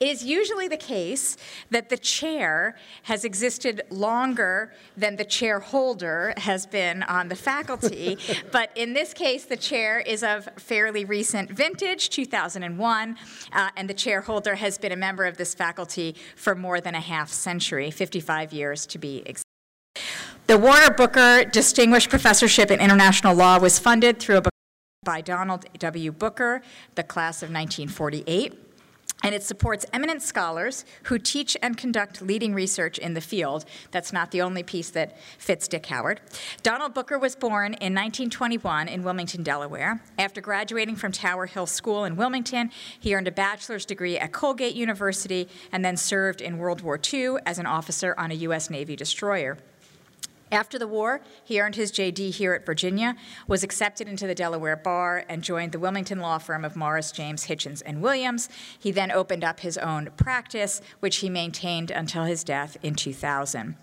It is usually the case that the chair has existed longer than the chair holder has been on the faculty, but in this case, the chair is of fairly recent vintage, 2001, uh, and the chair holder has been a member of this faculty for more than a half century, 55 years to be exact. The Warner Booker Distinguished Professorship in International Law was funded through a book by Donald W. Booker, the class of 1948 and it supports eminent scholars who teach and conduct leading research in the field. That's not the only piece that fits Dick Howard. Donald Booker was born in 1921 in Wilmington, Delaware. After graduating from Tower Hill School in Wilmington, he earned a bachelor's degree at Colgate University and then served in World War II as an officer on a U.S. Navy destroyer. After the war, he earned his JD here at Virginia, was accepted into the Delaware Bar, and joined the Wilmington law firm of Morris, James, Hitchens, and Williams. He then opened up his own practice, which he maintained until his death in 2000.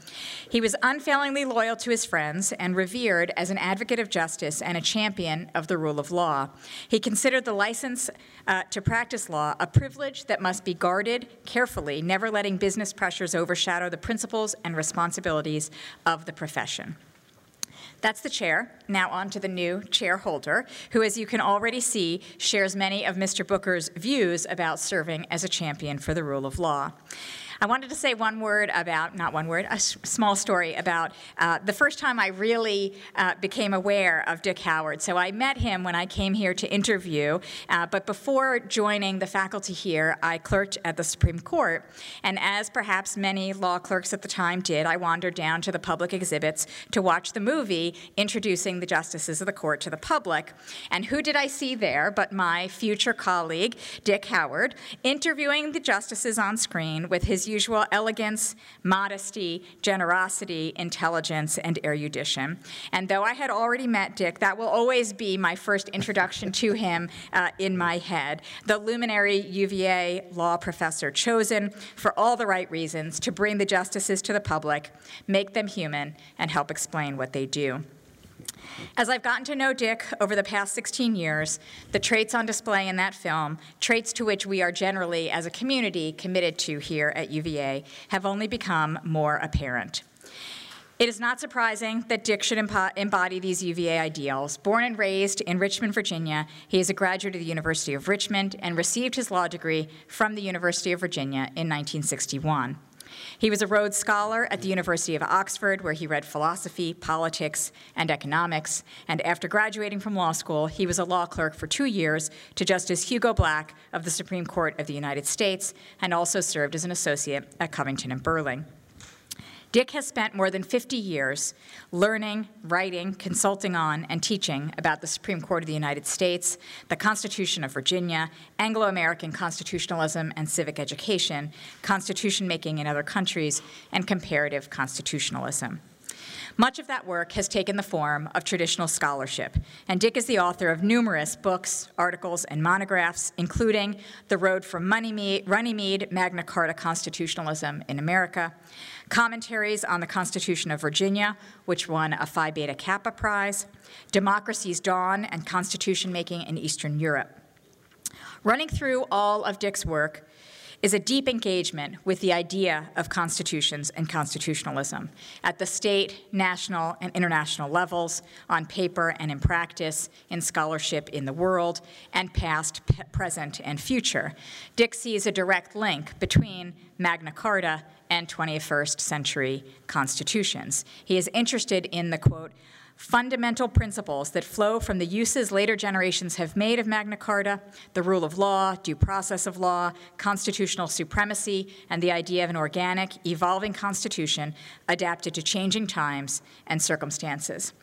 He was unfailingly loyal to his friends and revered as an advocate of justice and a champion of the rule of law. He considered the license uh, to practice law a privilege that must be guarded carefully, never letting business pressures overshadow the principles and responsibilities of the profession profession. That's the chair. Now on to the new chair holder, who, as you can already see, shares many of Mr. Booker's views about serving as a champion for the rule of law. I wanted to say one word about, not one word, a small story about uh, the first time I really uh, became aware of Dick Howard. So I met him when I came here to interview, uh, but before joining the faculty here, I clerked at the Supreme Court. And as perhaps many law clerks at the time did, I wandered down to the public exhibits to watch the movie introducing the justices of the court to the public. And who did I see there but my future colleague, Dick Howard, interviewing the justices on screen with his usual elegance, modesty, generosity, intelligence, and erudition. And though I had already met Dick, that will always be my first introduction to him uh, in my head. The luminary UVA law professor chosen for all the right reasons to bring the justices to the public, make them human, and help explain what they do. As I've gotten to know Dick over the past 16 years, the traits on display in that film, traits to which we are generally, as a community, committed to here at UVA, have only become more apparent. It is not surprising that Dick should embody these UVA ideals. Born and raised in Richmond, Virginia, he is a graduate of the University of Richmond and received his law degree from the University of Virginia in 1961. He was a Rhodes Scholar at the University of Oxford, where he read philosophy, politics, and economics. And after graduating from law school, he was a law clerk for two years to Justice Hugo Black of the Supreme Court of the United States, and also served as an associate at Covington and Burling. Dick has spent more than 50 years learning, writing, consulting on, and teaching about the Supreme Court of the United States, the Constitution of Virginia, Anglo American constitutionalism and civic education, constitution making in other countries, and comparative constitutionalism. Much of that work has taken the form of traditional scholarship, and Dick is the author of numerous books, articles, and monographs, including The Road from Runnymede, Magna Carta Constitutionalism in America, commentaries on the Constitution of Virginia, which won a Phi Beta Kappa Prize, Democracy's Dawn and Constitution Making in Eastern Europe. Running through all of Dick's work is a deep engagement with the idea of constitutions and constitutionalism at the state, national, and international levels, on paper and in practice, in scholarship in the world, and past, present, and future. Dick sees a direct link between Magna Carta and 21st century constitutions. He is interested in the quote, fundamental principles that flow from the uses later generations have made of Magna Carta, the rule of law, due process of law, constitutional supremacy, and the idea of an organic, evolving constitution adapted to changing times and circumstances.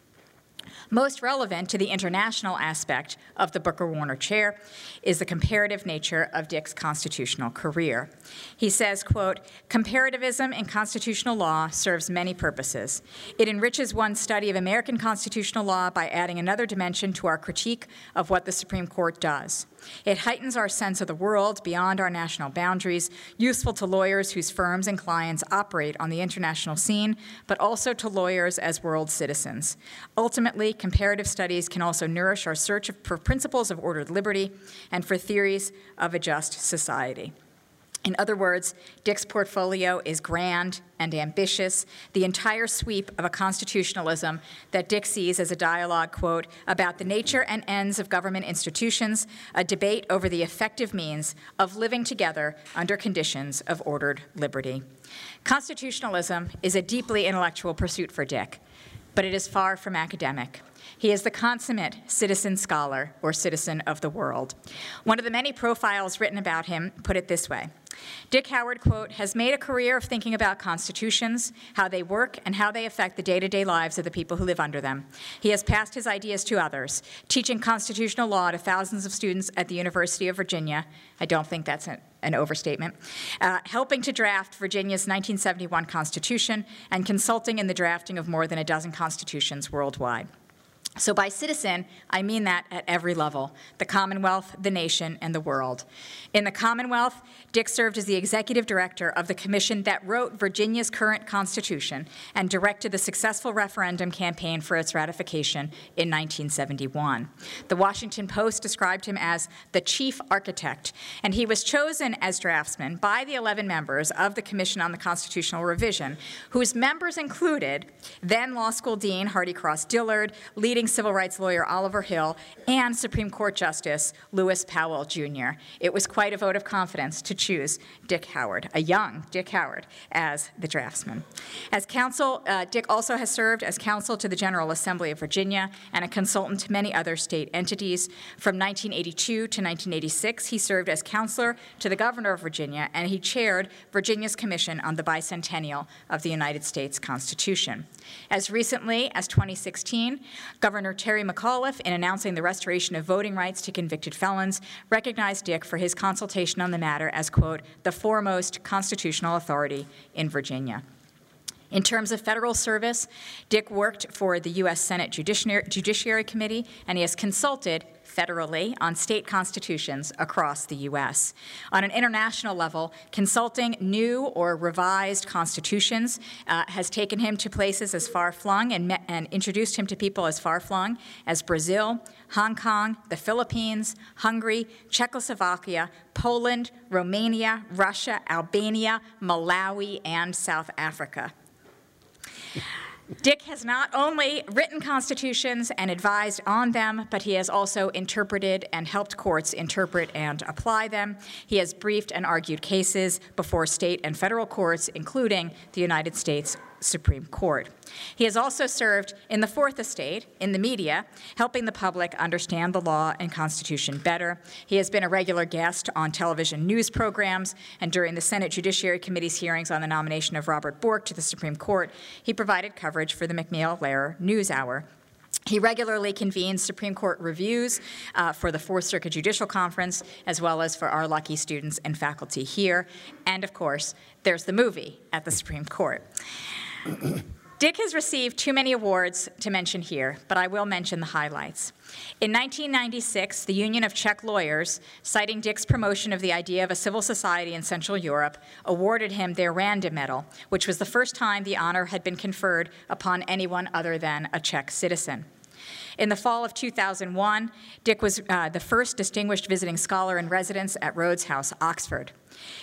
Most relevant to the international aspect of the Booker Warner Chair is the comparative nature of Dick's constitutional career. He says, quote, comparativism in constitutional law serves many purposes. It enriches one's study of American constitutional law by adding another dimension to our critique of what the Supreme Court does. It heightens our sense of the world beyond our national boundaries, useful to lawyers whose firms and clients operate on the international scene, but also to lawyers as world citizens. Ultimately, comparative studies can also nourish our search for principles of ordered liberty and for theories of a just society. In other words, Dick's portfolio is grand and ambitious, the entire sweep of a constitutionalism that Dick sees as a dialogue, quote, about the nature and ends of government institutions, a debate over the effective means of living together under conditions of ordered liberty. Constitutionalism is a deeply intellectual pursuit for Dick, but it is far from academic. He is the consummate citizen scholar or citizen of the world. One of the many profiles written about him put it this way Dick Howard, quote, has made a career of thinking about constitutions, how they work, and how they affect the day to day lives of the people who live under them. He has passed his ideas to others, teaching constitutional law to thousands of students at the University of Virginia. I don't think that's an, an overstatement. Uh, helping to draft Virginia's 1971 Constitution and consulting in the drafting of more than a dozen constitutions worldwide. So, by citizen, I mean that at every level the Commonwealth, the nation, and the world. In the Commonwealth, Dick served as the executive director of the commission that wrote Virginia's current constitution and directed the successful referendum campaign for its ratification in 1971. The Washington Post described him as the chief architect, and he was chosen as draftsman by the 11 members of the Commission on the Constitutional Revision, whose members included then law school dean Hardy Cross Dillard, leading leading civil rights lawyer Oliver Hill, and Supreme Court Justice Lewis Powell Jr. It was quite a vote of confidence to choose Dick Howard, a young Dick Howard, as the draftsman. As counsel, uh, Dick also has served as counsel to the General Assembly of Virginia and a consultant to many other state entities. From 1982 to 1986, he served as counselor to the governor of Virginia, and he chaired Virginia's Commission on the Bicentennial of the United States Constitution. As recently as 2016, Governor Terry McAuliffe, in announcing the restoration of voting rights to convicted felons, recognized Dick for his consultation on the matter as, quote, the foremost constitutional authority in Virginia. In terms of federal service, Dick worked for the U.S. Senate Judiciary Committee, and he has consulted federally on state constitutions across the U.S. On an international level, consulting new or revised constitutions uh, has taken him to places as far flung and, and introduced him to people as far flung as Brazil, Hong Kong, the Philippines, Hungary, Czechoslovakia, Poland, Romania, Russia, Albania, Malawi, and South Africa. Dick has not only written constitutions and advised on them, but he has also interpreted and helped courts interpret and apply them. He has briefed and argued cases before state and federal courts, including the United States Supreme Court. He has also served in the Fourth Estate, in the media, helping the public understand the law and Constitution better. He has been a regular guest on television news programs, and during the Senate Judiciary Committee's hearings on the nomination of Robert Bork to the Supreme Court, he provided coverage for the MacNeil Lehrer News Hour. He regularly convenes Supreme Court reviews uh, for the Fourth Circuit Judicial Conference, as well as for our lucky students and faculty here. And of course, there's the movie at the Supreme Court. Dick has received too many awards to mention here, but I will mention the highlights. In 1996, the Union of Czech Lawyers, citing Dick's promotion of the idea of a civil society in Central Europe, awarded him their Randa Medal, which was the first time the honor had been conferred upon anyone other than a Czech citizen. In the fall of 2001, Dick was uh, the first distinguished visiting scholar in residence at Rhodes House, Oxford.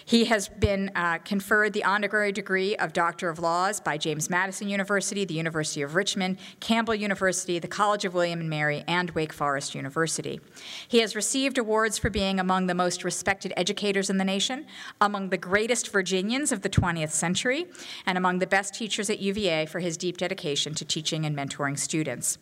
He has been uh, conferred the honorary degree of Doctor of Laws by James Madison University, the University of Richmond, Campbell University, the College of William and Mary, and Wake Forest University. He has received awards for being among the most respected educators in the nation, among the greatest Virginians of the 20th century, and among the best teachers at UVA for his deep dedication to teaching and mentoring students.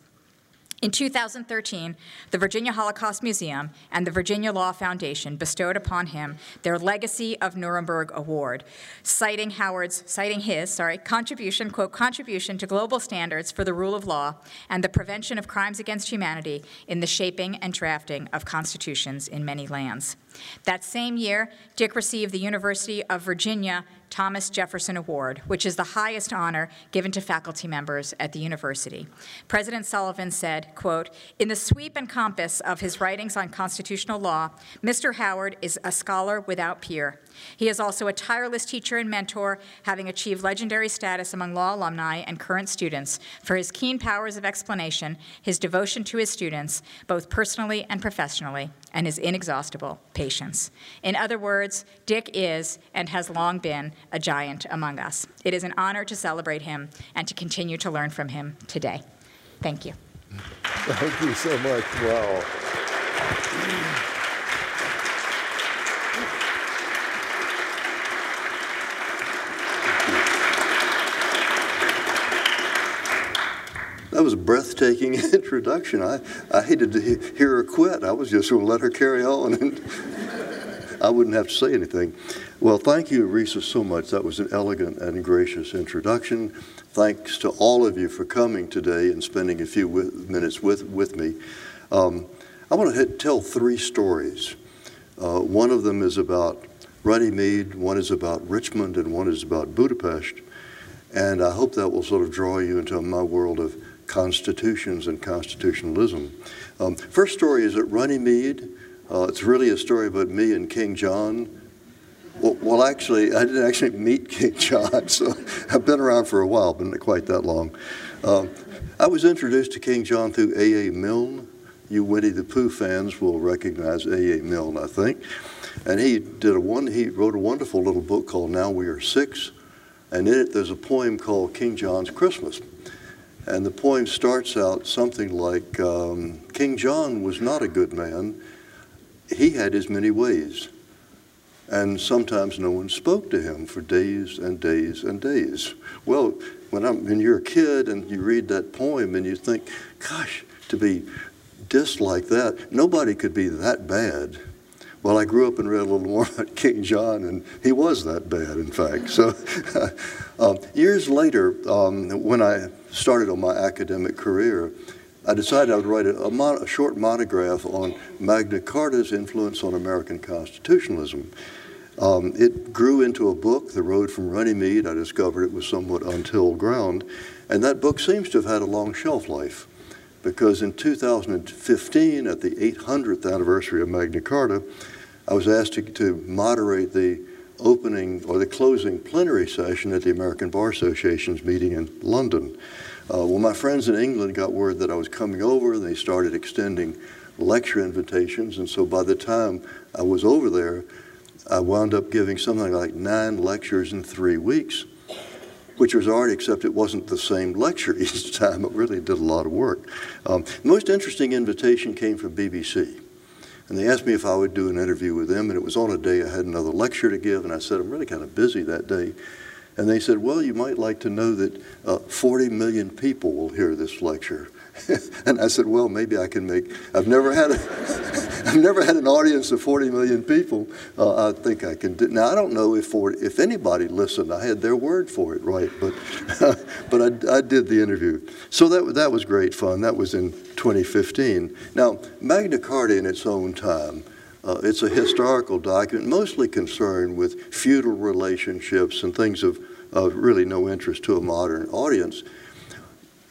In 2013, the Virginia Holocaust Museum and the Virginia Law Foundation bestowed upon him their Legacy of Nuremberg Award, citing Howard's, citing his, sorry, contribution, quote, contribution to global standards for the rule of law and the prevention of crimes against humanity in the shaping and drafting of constitutions in many lands. That same year, Dick received the University of Virginia Thomas Jefferson Award, which is the highest honor given to faculty members at the university. President Sullivan said, quote, "In the sweep and compass of his writings on constitutional law, Mr. Howard is a scholar without peer. He is also a tireless teacher and mentor, having achieved legendary status among law alumni and current students for his keen powers of explanation, his devotion to his students, both personally and professionally, and his inexhaustible patience. In other words, Dick is and has long been a giant among us. It is an honor to celebrate him and to continue to learn from him today. Thank you. Thank you so much. Wow. That was a breathtaking introduction. I, I hated to hear her quit. I was just going to let her carry on, and I wouldn't have to say anything. Well, thank you, Risa, so much. That was an elegant and gracious introduction. Thanks to all of you for coming today and spending a few minutes with, with me. Um, I want to tell three stories. Uh, one of them is about Runnymede, one is about Richmond, and one is about Budapest. And I hope that will sort of draw you into my world of constitutions and constitutionalism. Um, first story is at Runnymede. Uh, it's really a story about me and King John. Well, well, actually, I didn't actually meet King John, so I've been around for a while, but not quite that long. Um, I was introduced to King John through A.A. Milne. You Winnie the Pooh fans will recognize A.A. Milne, I think. And he did a one. He wrote a wonderful little book called Now We Are Six, and in it there's a poem called King John's Christmas. And the poem starts out something like um, King John was not a good man. He had his many ways. And sometimes no one spoke to him for days and days and days. Well, when, I'm, when you're a kid and you read that poem and you think, gosh, to be dissed like that, nobody could be that bad. Well, I grew up and read a little more about King John, and he was that bad, in fact. So, um, years later, um, when I started on my academic career, I decided I would write a, a, a, short monograph on Magna Carta's influence on American constitutionalism. Um, it grew into a book, The Road from Runnymede. I discovered it was somewhat untilled ground. And that book seems to have had a long shelf life because in 2015, at the 800th anniversary of Magna Carta, I was asked to, to moderate the opening or the closing plenary session at the American Bar Association's meeting in London. Uh, well, my friends in England got word that I was coming over, and they started extending lecture invitations. And so by the time I was over there, I wound up giving something like nine lectures in three weeks, which was art, except it wasn't the same lecture each time. It really did a lot of work. Um, the most interesting invitation came from BBC. And they asked me if I would do an interview with them, and it was on a day I had another lecture to give, and I said, I'm really kind of busy that day. And they said, Well, you might like to know that uh, 40 million people will hear this lecture. and I said, well, maybe I can make. I've never had a, I've never had an audience of 40 million people. Uh, I think I can do. Now I don't know if 40, if anybody listened. I had their word for it, right? But but I, I did the interview. So that that was great fun. That was in 2015. Now Magna Carta in its own time. Uh, it's a historical document, mostly concerned with feudal relationships and things of, of really no interest to a modern audience.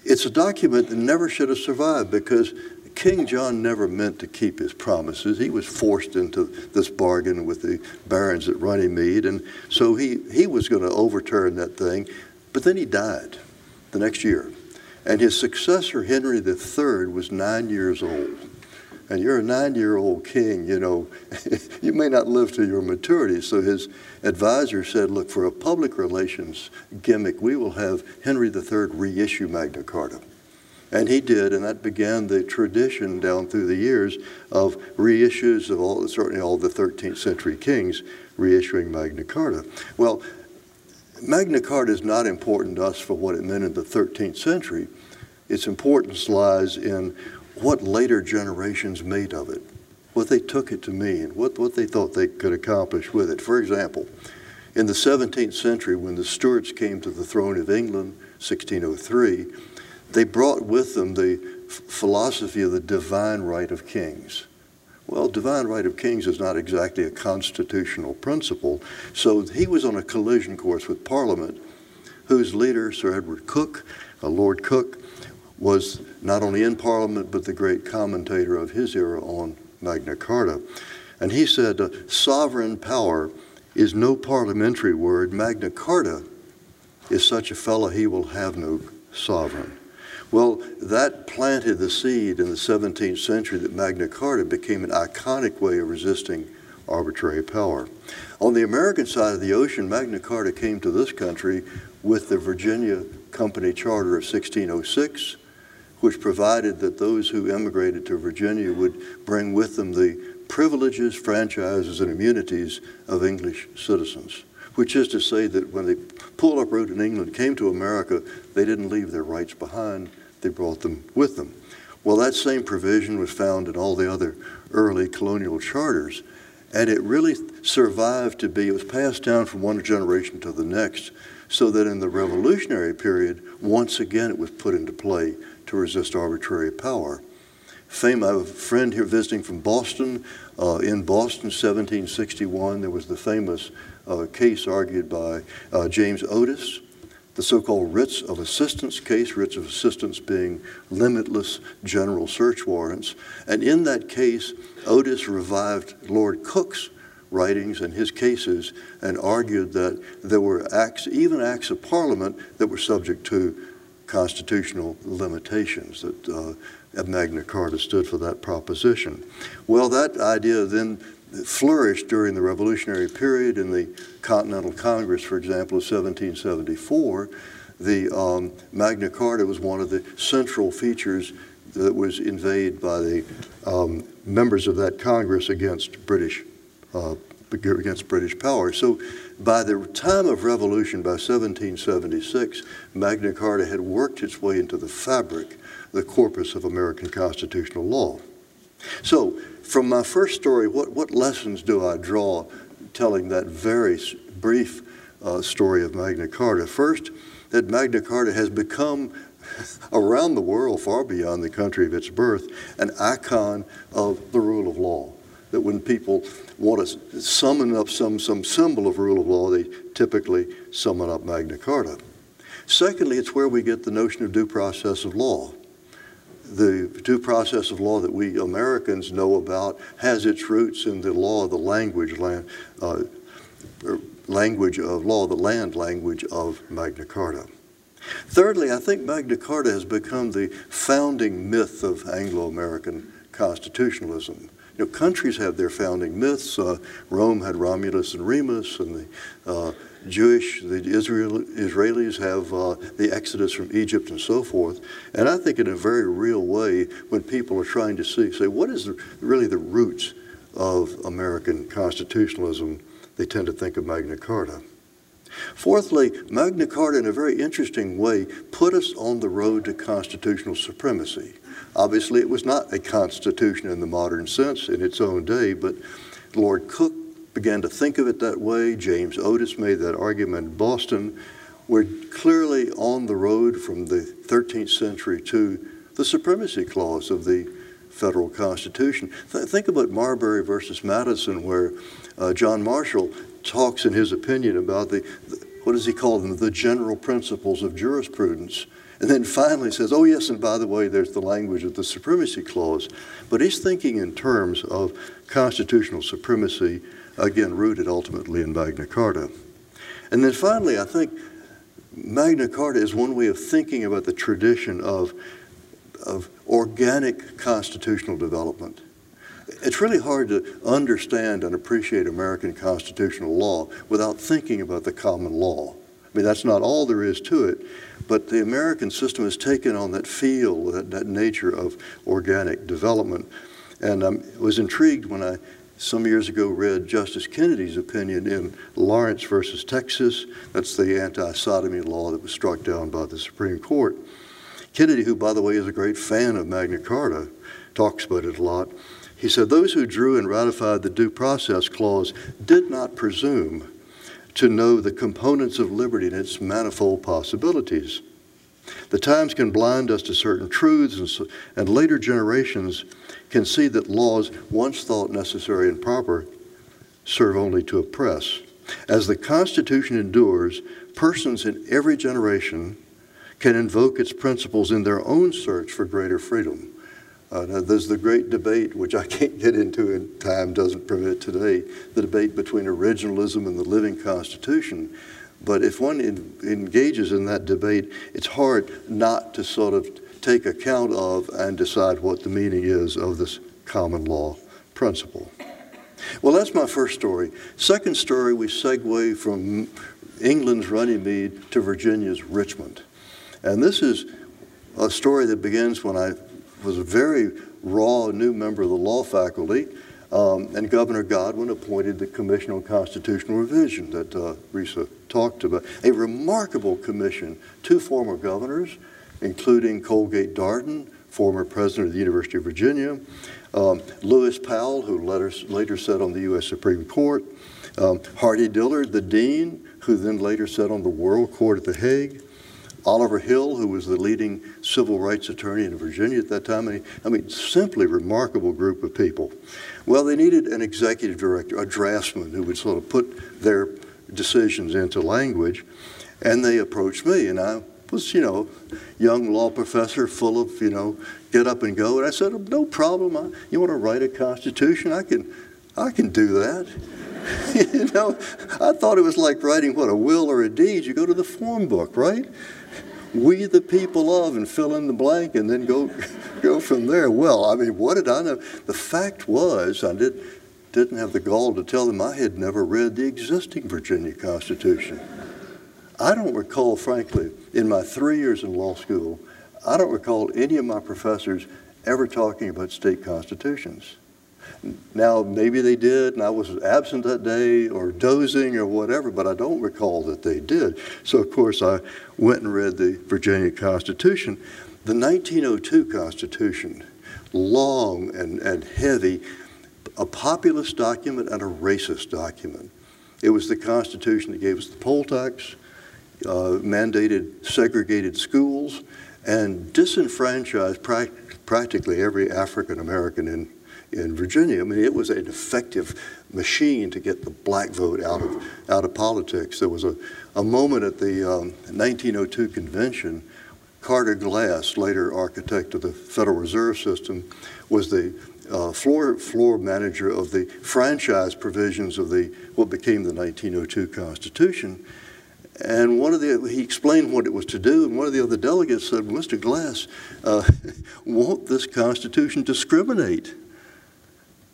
It's a document that never should have survived because King John never meant to keep his promises. He was forced into this bargain with the barons at Runnymede, and so he, he was going to overturn that thing. But then he died the next year. And his successor, Henry III, was nine years old and you're a nine year old king, you know, you may not live to your maturity. So his advisor said, look, for a public relations gimmick, we will have Henry III reissue Magna Carta. And he did, and that began the tradition down through the years of reissues of all, certainly all the 13th century kings reissuing Magna Carta. Well, Magna Carta is not important to us for what it meant in the 13th century. Its importance lies in what later generations made of it, what they took it to mean, what, what they thought they could accomplish with it. For example, in the 17th century, when the Stuarts came to the throne of England, 1603, they brought with them the philosophy of the divine right of kings. Well, divine right of kings is not exactly a constitutional principle, so he was on a collision course with Parliament, whose leader, Sir Edward Coke, uh, Lord Coke, was not only in Parliament, but the great commentator of his era on Magna Carta. And he said, uh, sovereign power is no parliamentary word. Magna Carta is such a fellow he will have no sovereign. Well, that planted the seed in the 17th century that Magna Carta became an iconic way of resisting arbitrary power. On the American side of the ocean, Magna Carta came to this country with the Virginia Company Charter of 1606, which provided that those who emigrated to Virginia would bring with them the privileges, franchises, and immunities of English citizens, which is to say that when they pulled up root in England, came to America, they didn't leave their rights behind, they brought them with them. Well, that same provision was found in all the other early colonial charters, and it really survived to be, it was passed down from one generation to the next, so that in the revolutionary period, once again it was put into play to resist arbitrary power. Fame, I have a friend here visiting from Boston. Uh, in Boston, 1761, there was the famous uh, case argued by uh, James Otis, the so-called writs of assistance case, writs of assistance being limitless general search warrants. And in that case, Otis revived Lord Coke's writings and his cases and argued that there were acts, even acts of parliament, that were subject to constitutional limitations, that uh, Magna Carta stood for that proposition. Well, that idea then flourished during the Revolutionary period in the Continental Congress, for example, of 1774. The um, Magna Carta was one of the central features that was invaded by the um, members of that Congress against British uh, against British power. So by the time of revolution, by 1776, Magna Carta had worked its way into the fabric, the corpus of American constitutional law. So from my first story, what, what lessons do I draw telling that very brief uh, story of Magna Carta? First, that Magna Carta has become around the world, far beyond the country of its birth, an icon of the rule of law that when people want to summon up some, some symbol of rule of law, they typically summon up Magna Carta. Secondly, it's where we get the notion of due process of law. The due process of law that we Americans know about has its roots in the law of the language, land, uh, er, language of law, the land language of Magna Carta. Thirdly, I think Magna Carta has become the founding myth of Anglo-American constitutionalism. You know, countries have their founding myths. Uh, Rome had Romulus and Remus, and the uh, Jewish, the Israel, Israelis have uh, the Exodus from Egypt and so forth. And I think in a very real way, when people are trying to see, say, what is the, really the roots of American constitutionalism, they tend to think of Magna Carta. Fourthly, Magna Carta, in a very interesting way, put us on the road to constitutional supremacy. Obviously, it was not a constitution in the modern sense in its own day, but Lord Coke began to think of it that way. James Otis made that argument in Boston. We're clearly on the road from the 13th century to the supremacy clause of the federal constitution. Th think about Marbury versus Madison, where uh, John Marshall talks in his opinion about the, the, what does he call them, the general principles of jurisprudence. And then finally says, oh, yes, and by the way, there's the language of the Supremacy Clause. But he's thinking in terms of constitutional supremacy, again, rooted ultimately in Magna Carta. And then finally, I think Magna Carta is one way of thinking about the tradition of, of organic constitutional development. It's really hard to understand and appreciate American constitutional law without thinking about the common law. I mean, that's not all there is to it, but the American system has taken on that feel, that, that nature of organic development. And I was intrigued when I, some years ago, read Justice Kennedy's opinion in Lawrence versus Texas. That's the anti sodomy law that was struck down by the Supreme Court. Kennedy, who, by the way, is a great fan of Magna Carta, talks about it a lot. He said, Those who drew and ratified the Due Process Clause did not presume to know the components of liberty and its manifold possibilities. The times can blind us to certain truths, and, so, and later generations can see that laws once thought necessary and proper serve only to oppress. As the Constitution endures, persons in every generation can invoke its principles in their own search for greater freedom. Uh, now, there's the great debate, which I can't get into and time doesn't permit today, the debate between originalism and the living Constitution. But if one in, engages in that debate, it's hard not to sort of take account of and decide what the meaning is of this common law principle. Well, that's my first story. Second story, we segue from England's Runnymede to Virginia's Richmond. And this is a story that begins when I was a very raw new member of the law faculty, um, and Governor Godwin appointed the Commission on Constitutional Revision that uh, Risa talked about. A remarkable commission, two former governors, including Colgate Darden, former president of the University of Virginia, um, Lewis Powell, who later, later sat on the U.S. Supreme Court, um, Hardy Dillard, the dean, who then later sat on the World Court at The Hague, Oliver Hill, who was the leading civil rights attorney in Virginia at that time. Mean, I mean, simply remarkable group of people. Well, they needed an executive director, a draftsman who would sort of put their decisions into language, and they approached me, and I was, you know, young law professor, full of, you know, get up and go. And I said, no problem. I, you want to write a constitution? I can, I can do that. you know, I thought it was like writing what a will or a deed. You go to the form book, right? We the people of, and fill in the blank, and then go, go from there. Well, I mean, what did I know? The fact was, I did, didn't have the gall to tell them I had never read the existing Virginia Constitution. I don't recall, frankly, in my three years in law school, I don't recall any of my professors ever talking about state constitutions. Now, maybe they did, and I was absent that day or dozing or whatever, but I don't recall that they did. So, of course, I went and read the Virginia Constitution. The 1902 Constitution, long and, and heavy, a populist document and a racist document. It was the Constitution that gave us the poll tax, uh, mandated segregated schools, and disenfranchised pra- practically every African American in, in Virginia. I mean, it was an effective machine to get the black vote out of, out of politics. There was a, a moment at the um, 1902 convention. Carter Glass, later architect of the Federal Reserve System, was the uh, floor floor manager of the franchise provisions of the what became the 1902 Constitution. And one of the, he explained what it was to do, and one of the other delegates said, Mr. Glass, uh, won't this Constitution discriminate?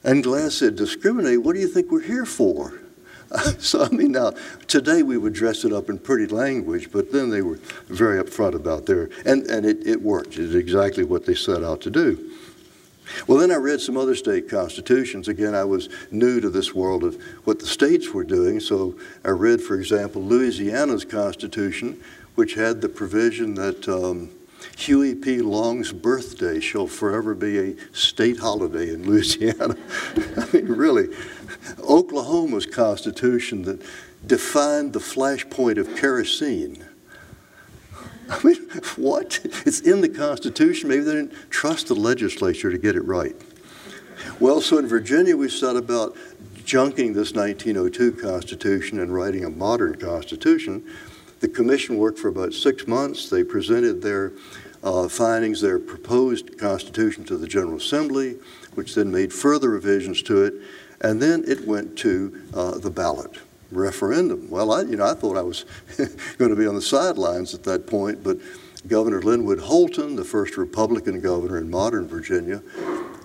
And Glass said, discriminate? What do you think we're here for? so, I mean, now, today we would dress it up in pretty language, but then they were very upfront about their, and, and it, it worked. It's exactly what they set out to do. Well, then I read some other state constitutions. Again, I was new to this world of what the states were doing. So I read, for example, Louisiana's constitution, which had the provision that um, Huey P. Long's birthday shall forever be a state holiday in Louisiana. I mean, really. Oklahoma's constitution that defined the flashpoint of kerosene I mean, what? It's in the Constitution. Maybe they didn't trust the legislature to get it right. Well, so in Virginia, we set about junking this 1902 Constitution and writing a modern Constitution. The commission worked for about six months. They presented their uh, findings, their proposed Constitution to the General Assembly, which then made further revisions to it, and then it went to uh, the ballot referendum. Well, I, you know, I thought I was going to be on the sidelines at that point, but Governor Linwood Holton, the first Republican governor in modern Virginia,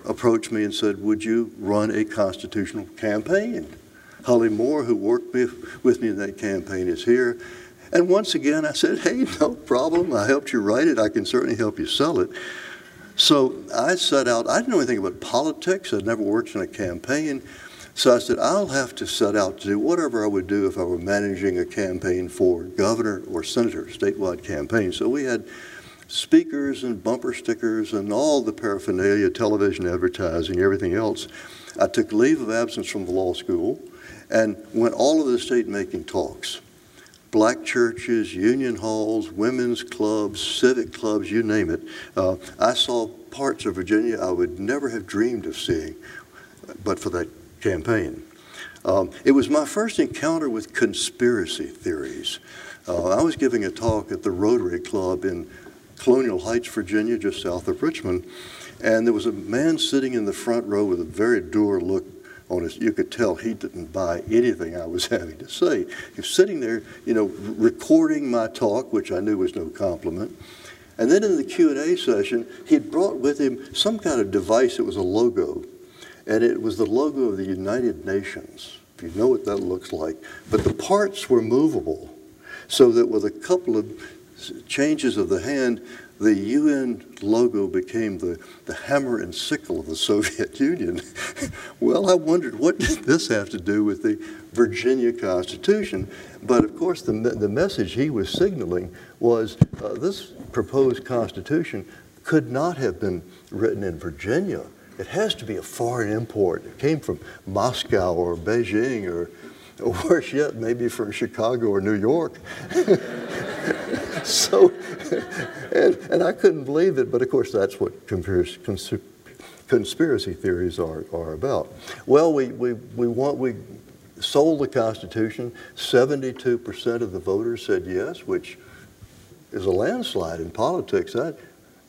approached me and said, Would you run a constitutional campaign? Holly Moore, who worked with me in that campaign, is here. And once again, I said, Hey, no problem. I helped you write it. I can certainly help you sell it. So I set out, I didn't know anything about politics. I'd never worked in a campaign. So I said, I'll have to set out to do whatever I would do if I were managing a campaign for governor or senator, statewide campaign. So we had speakers and bumper stickers and all the paraphernalia, television advertising, everything else. I took leave of absence from the law school and went all over the state making talks. Black churches, union halls, women's clubs, civic clubs, you name it. Uh, I saw parts of Virginia I would never have dreamed of seeing but for that campaign. Um, it was my first encounter with conspiracy theories. Uh, I was giving a talk at the Rotary Club in Colonial Heights, Virginia, just south of Richmond. And there was a man sitting in the front row with a very dour look on his. You could tell he didn't buy anything I was having to say. He was sitting there, you know, recording my talk, which I knew was no compliment. And then in the Q&A session, he had brought with him some kind of device. It was a logo, and it was the logo of the United Nations. If you know what that looks like, but the parts were movable, so that with a couple of changes of the hand, the UN logo became the, the hammer and sickle of the Soviet Union. well, I wondered what did this have to do with the Virginia Constitution? But of course, the, the message he was signaling was uh, this proposed Constitution could not have been written in Virginia. It has to be a foreign import. It came from Moscow or Beijing or, or worse yet, maybe from Chicago or New York. so, and, and I couldn't believe it, but of course that's what conspiracy, theories are, are about. Well, we, we, we, want, we sold the Constitution. 72% of the voters said yes, which is a landslide in politics. That,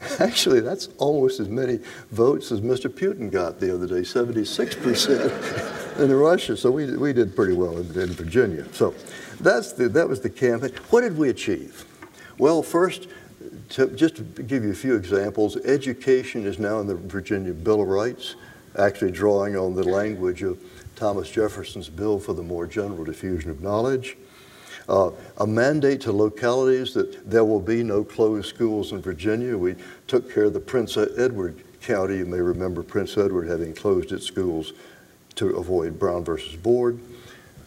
actually, that's almost as many votes as Mr. Putin got the other day, 76% in Russia. So we, we did pretty well in, in Virginia. So that's the, that was the campaign. What did we achieve? Well, first, to, just to give you a few examples, education is now in the Virginia Bill of Rights, actually drawing on the language of Thomas Jefferson's bill for the more general diffusion of knowledge. Uh, a mandate to localities that there will be no closed schools in Virginia. We took care of the Prince Edward County. You may remember Prince Edward having closed its schools to avoid Brown versus Board.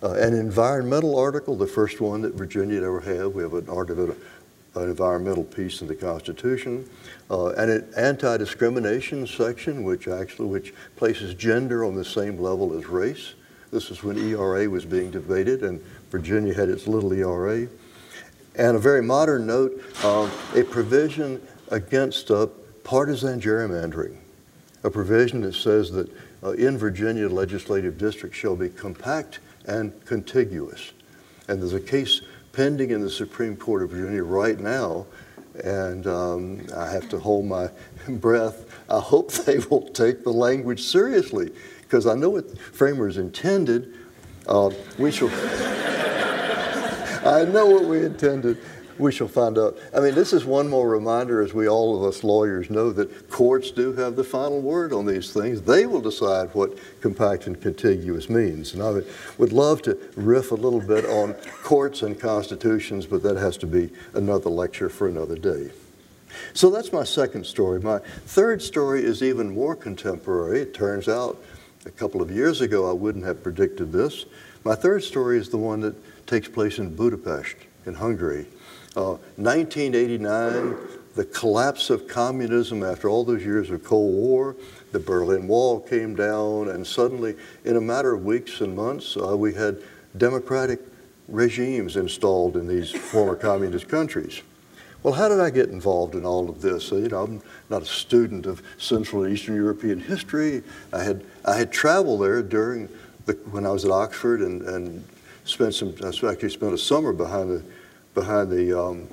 Uh, an environmental article, the first one that Virginia ever had. We have an article an environmental piece in the Constitution, uh, and an anti-discrimination section, which actually which places gender on the same level as race. This is when ERA was being debated, and Virginia had its little ERA. And a very modern note, uh, a provision against uh, partisan gerrymandering, a provision that says that uh, in Virginia, legislative districts shall be compact and contiguous. And there's a case pending in the Supreme Court of Virginia right now, and um, I have to hold my breath. I hope they will take the language seriously, because I know what framers intended. Uh, we shall. I know what we intended we shall find out. I mean, this is one more reminder, as we all of us lawyers know, that courts do have the final word on these things. They will decide what compact and contiguous means. And I would love to riff a little bit on courts and constitutions, but that has to be another lecture for another day. So that's my second story. My third story is even more contemporary. It turns out a couple of years ago I wouldn't have predicted this. My third story is the one that takes place in Budapest, in Hungary. 1989, uh, the collapse of communism after all those years of Cold War, the Berlin Wall came down, and suddenly, in a matter of weeks and months, uh, we had democratic regimes installed in these former communist countries. Well, how did I get involved in all of this? You know, I'm not a student of Central and Eastern European history. I had I had traveled there during the, when I was at Oxford and, and spent some. I actually spent a summer behind the behind the, um,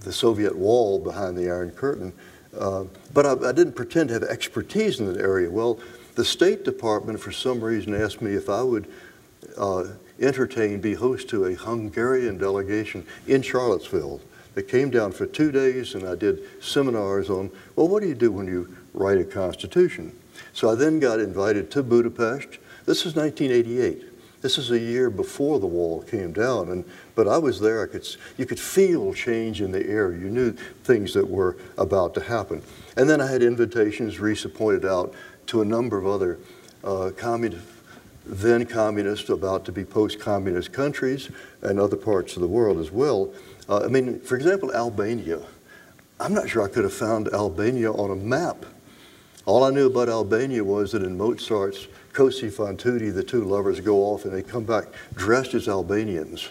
the Soviet wall behind the Iron Curtain. Uh, but I, I, didn't pretend to have expertise in that area. Well, the State Department, for some reason, asked me if I would uh, entertain, be host to a Hungarian delegation in Charlottesville. They came down for two days, and I did seminars on, well, what do you do when you write a constitution? So I then got invited to Budapest. This is 1988. This is a year before the wall came down, and but I was there. I could you could feel change in the air. You knew things that were about to happen. And then I had invitations. Risa pointed out to a number of other uh, then communist, about to be post-communist countries and other parts of the world as well. Uh, I mean, for example, Albania. I'm not sure I could have found Albania on a map. All I knew about Albania was that in Mozart's Cosi fan tutte, the two lovers go off and they come back dressed as Albanians.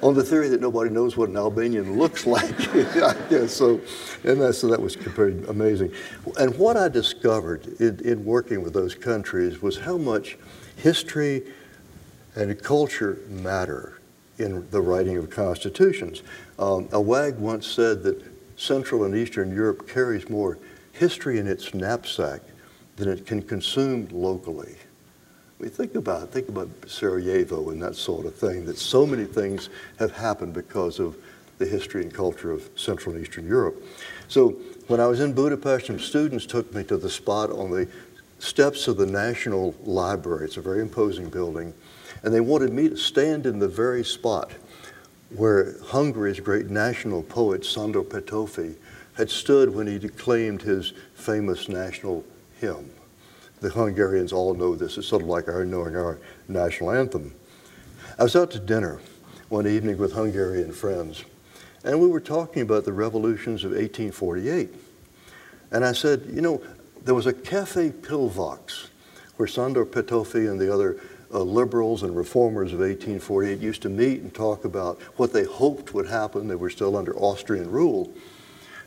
on the theory that nobody knows what an Albanian looks like. yeah, so, and that, so that was pretty amazing. And what I discovered in, in working with those countries was how much history and culture matter in the writing of constitutions. Um, a wag once said that Central and Eastern Europe carries more history in its knapsack than it can consume locally. I mean, think about it. Think about Sarajevo and that sort of thing, that so many things have happened because of the history and culture of Central and Eastern Europe. So when I was in Budapest, some students took me to the spot on the steps of the National Library. It's a very imposing building. And they wanted me to stand in the very spot where Hungary's great national poet, Sándor Petőfi, had stood when he declaimed his famous national hymn. The Hungarians all know this. It's sort of like our knowing our national anthem. I was out to dinner one evening with Hungarian friends, and we were talking about the revolutions of 1848. And I said, you know, there was a Cafe Pilvax where Sándor Petőfi and the other uh, liberals and reformers of 1848 used to meet and talk about what they hoped would happen. They were still under Austrian rule.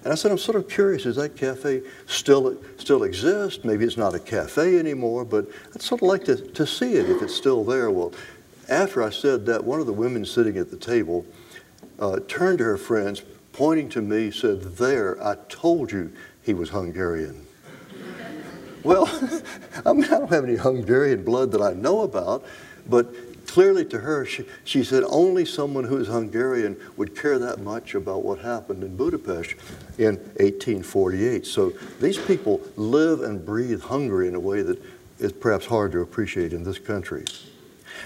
And I said, I'm sort of curious, does that cafe still, still exist? Maybe it's not a cafe anymore, but I'd sort of like to, to see it if it's still there. Well, after I said that, one of the women sitting at the table uh, turned to her friends, pointing to me, said, There, I told you he was Hungarian. Well, I mean, I don't have any Hungarian blood that I know about, but clearly to her, she, she said only someone who is Hungarian would care that much about what happened in Budapest in 1848. So these people live and breathe Hungary in a way that is perhaps hard to appreciate in this country.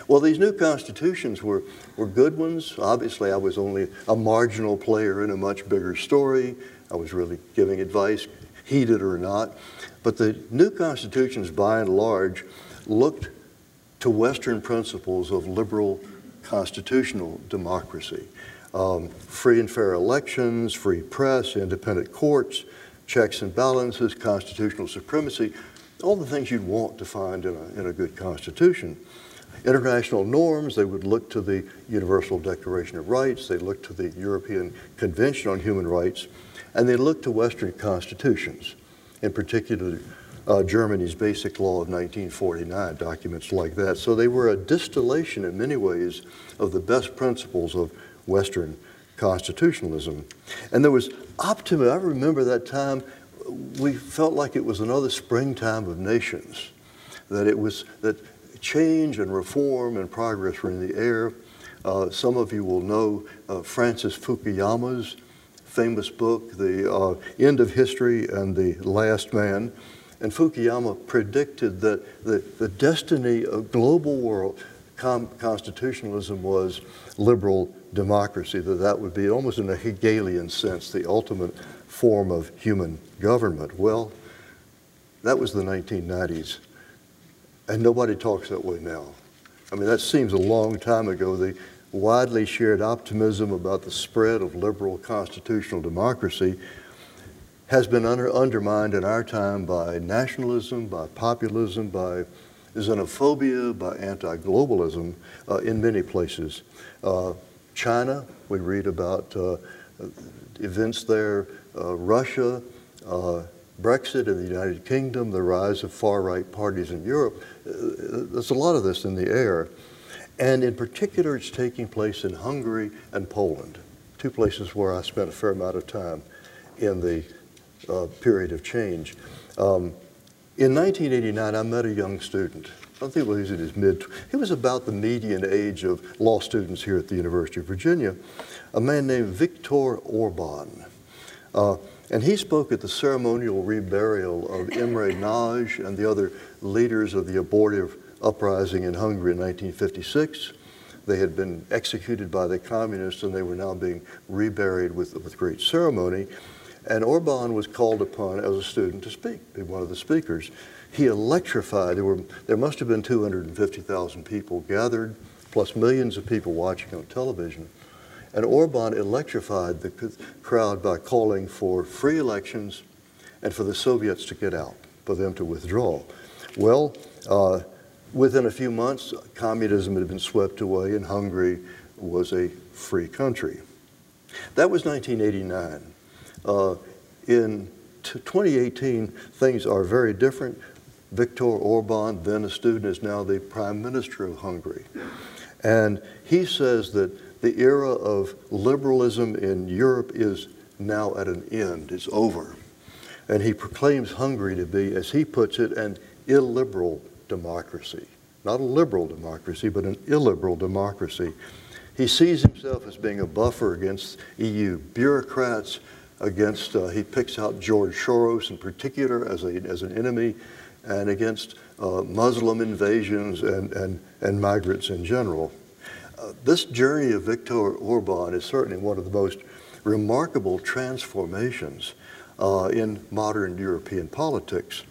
Well, these new constitutions were, were good ones. Obviously, I was only a marginal player in a much bigger story. I was really giving advice, heeded or not. But the new constitutions, by and large, looked to Western principles of liberal constitutional democracy. Um, free and fair elections, free press, independent courts, checks and balances, constitutional supremacy, all the things you'd want to find in a, in a good constitution. International norms, they would look to the Universal Declaration of Rights, they look to the European Convention on Human Rights, and they looked to Western constitutions, in particular uh, Germany's Basic Law of 1949, documents like that. So they were a distillation in many ways of the best principles of Western constitutionalism. And there was optimism. I remember that time we felt like it was another springtime of nations, that it was that change and reform and progress were in the air. Uh, some of you will know uh, Francis Fukuyama's famous book, The uh, End of History and the Last Man. And Fukuyama predicted that the, the destiny of global world constitutionalism was liberal democracy, that that would be almost in a Hegelian sense the ultimate form of human government. Well, that was the 1990s, and nobody talks that way now. I mean, that seems a long time ago. The widely shared optimism about the spread of liberal constitutional democracy has been under, undermined in our time by nationalism, by populism, by xenophobia, by anti-globalism uh, in many places. Uh, China, we read about uh, events there, uh, Russia, uh, Brexit in the United Kingdom, the rise of far-right parties in Europe. Uh, there's a lot of this in the air. And in particular, it's taking place in Hungary and Poland, two places where I spent a fair amount of time in the uh, period of change. Um, in 1989, I met a young student. I think he was in his mid, he was about the median age of law students here at the University of Virginia, a man named Viktor Orban. Uh, and he spoke at the ceremonial reburial of Imre Nagy and the other leaders of the abortive uprising in Hungary in 1956. They had been executed by the communists and they were now being reburied with, with great ceremony. And Orban was called upon as a student to speak, be one of the speakers. He electrified, there, were, there must have been 250,000 people gathered, plus millions of people watching on television. And Orban electrified the crowd by calling for free elections and for the Soviets to get out, for them to withdraw. Well, uh, within a few months, communism had been swept away and Hungary was a free country. That was 1989. Uh, in 2018, things are very different. Viktor Orban, then a student, is now the prime minister of Hungary. And he says that the era of liberalism in Europe is now at an end. It's over. And he proclaims Hungary to be, as he puts it, an illiberal democracy. Not a liberal democracy, but an illiberal democracy. He sees himself as being a buffer against EU bureaucrats, against, uh, he picks out George Soros in particular as, a, as an enemy, and against uh, Muslim invasions and, and, and migrants in general. Uh, this journey of Viktor Orban is certainly one of the most remarkable transformations uh, in modern European politics.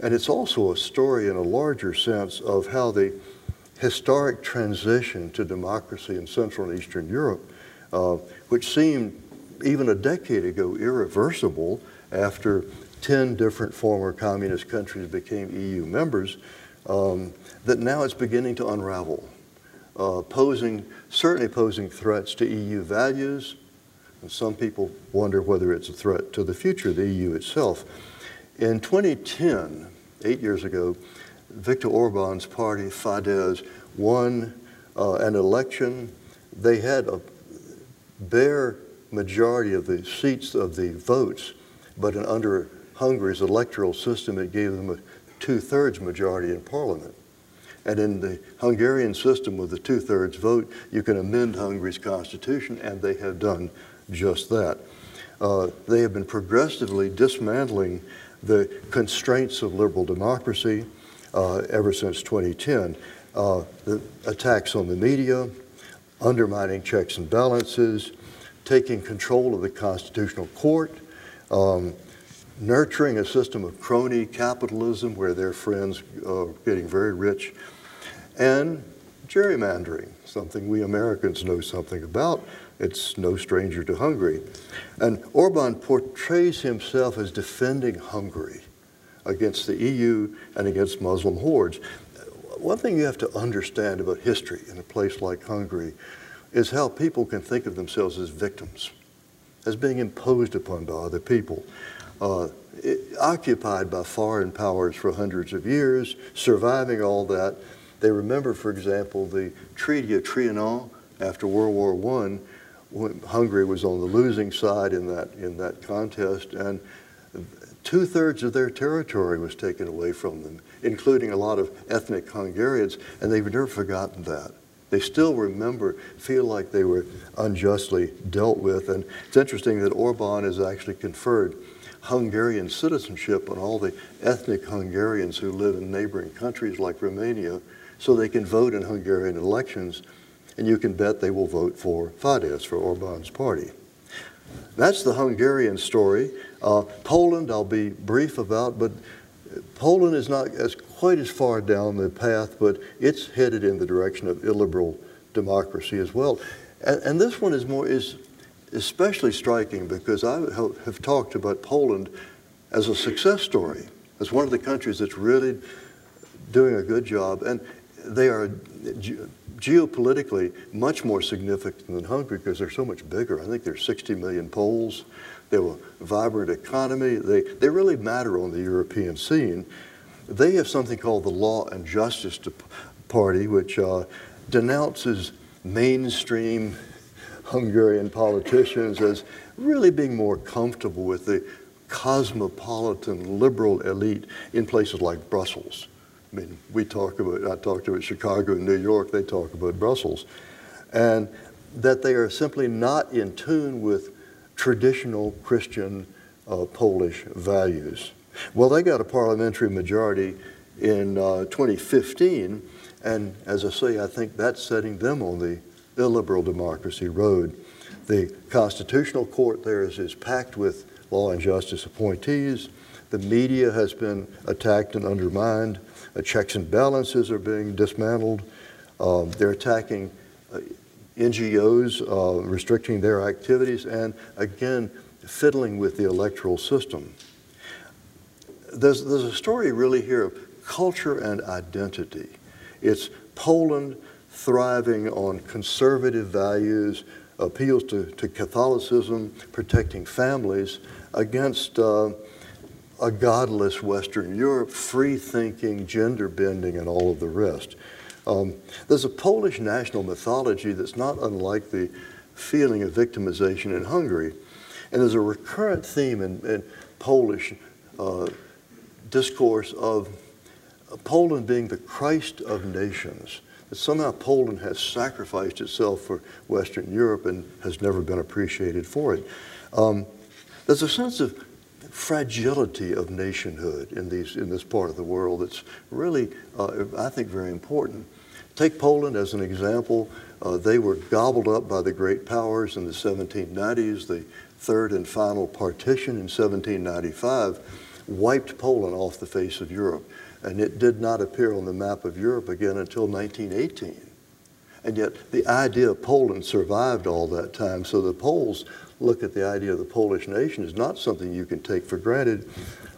And it's also a story in a larger sense of how the historic transition to democracy in Central and Eastern Europe, uh, which seemed even a decade ago irreversible after 10 different former communist countries became EU members, um, that now it's beginning to unravel, uh, posing, certainly posing threats to EU values, and some people wonder whether it's a threat to the future of the EU itself. In 2010, eight years ago, Viktor Orban's party, Fidesz, won uh, an election. They had a bare majority of the seats of the votes, but in, under Hungary's electoral system, it gave them a two-thirds majority in parliament. And in the Hungarian system with the two-thirds vote, you can amend Hungary's constitution, and they have done just that. Uh, they have been progressively dismantling the constraints of liberal democracy uh, ever since 2010. Uh, the attacks on the media, undermining checks and balances, taking control of the Constitutional Court, um, nurturing a system of crony capitalism where their friends are getting very rich, and gerrymandering, something we Americans know something about. It's no stranger to Hungary. And Orban portrays himself as defending Hungary against the EU and against Muslim hordes. One thing you have to understand about history in a place like Hungary is how people can think of themselves as victims, as being imposed upon by other people. Uh, it, occupied by foreign powers for hundreds of years, surviving all that. They remember, for example, the Treaty of Trianon after World War I, Hungary was on the losing side in that, in that contest, and two thirds of their territory was taken away from them, including a lot of ethnic Hungarians, and they've never forgotten that. They still remember, feel like they were unjustly dealt with. And it's interesting that Orban has actually conferred Hungarian citizenship on all the ethnic Hungarians who live in neighboring countries like Romania so they can vote in Hungarian elections and you can bet they will vote for Fidesz, for Orban's party. That's the Hungarian story. Uh, Poland, I'll be brief about, but Poland is not as quite as far down the path, but it's headed in the direction of illiberal democracy as well. And, and this one is more is especially striking because I have talked about Poland as a success story, as one of the countries that's really doing a good job, and they are geopolitically much more significant than Hungary because they're so much bigger. I think there's 60 million Poles. They have a vibrant economy. They, they really matter on the European scene. They have something called the Law and Justice Party, which uh, denounces mainstream Hungarian politicians as really being more comfortable with the cosmopolitan liberal elite in places like Brussels. I mean, we talk about, I talked about Chicago and New York, they talk about Brussels. And that they are simply not in tune with traditional Christian uh, Polish values. Well, they got a parliamentary majority in uh, 2015, and as I say, I think that's setting them on the illiberal democracy road. The Constitutional Court there is, is packed with law and justice appointees. The media has been attacked and undermined. Uh, checks and balances are being dismantled. Um, they're attacking uh, NGOs, uh, restricting their activities, and again, fiddling with the electoral system. There's, there's a story really here of culture and identity. It's Poland thriving on conservative values, appeals to, to Catholicism, protecting families against uh, a godless Western Europe, free thinking, gender bending, and all of the rest. Um, there's a Polish national mythology that's not unlike the feeling of victimization in Hungary. And there's a recurrent theme in, in Polish uh, discourse of Poland being the Christ of nations. That somehow Poland has sacrificed itself for Western Europe and has never been appreciated for it. Um, there's a sense of fragility of nationhood in, these, in this part of the world that's really, uh, I think, very important. Take Poland as an example. Uh, they were gobbled up by the great powers in the 1790s. The third and final partition in 1795 wiped Poland off the face of Europe. And it did not appear on the map of Europe again until 1918. And yet the idea of Poland survived all that time. So the Poles look at the idea of the Polish nation is not something you can take for granted,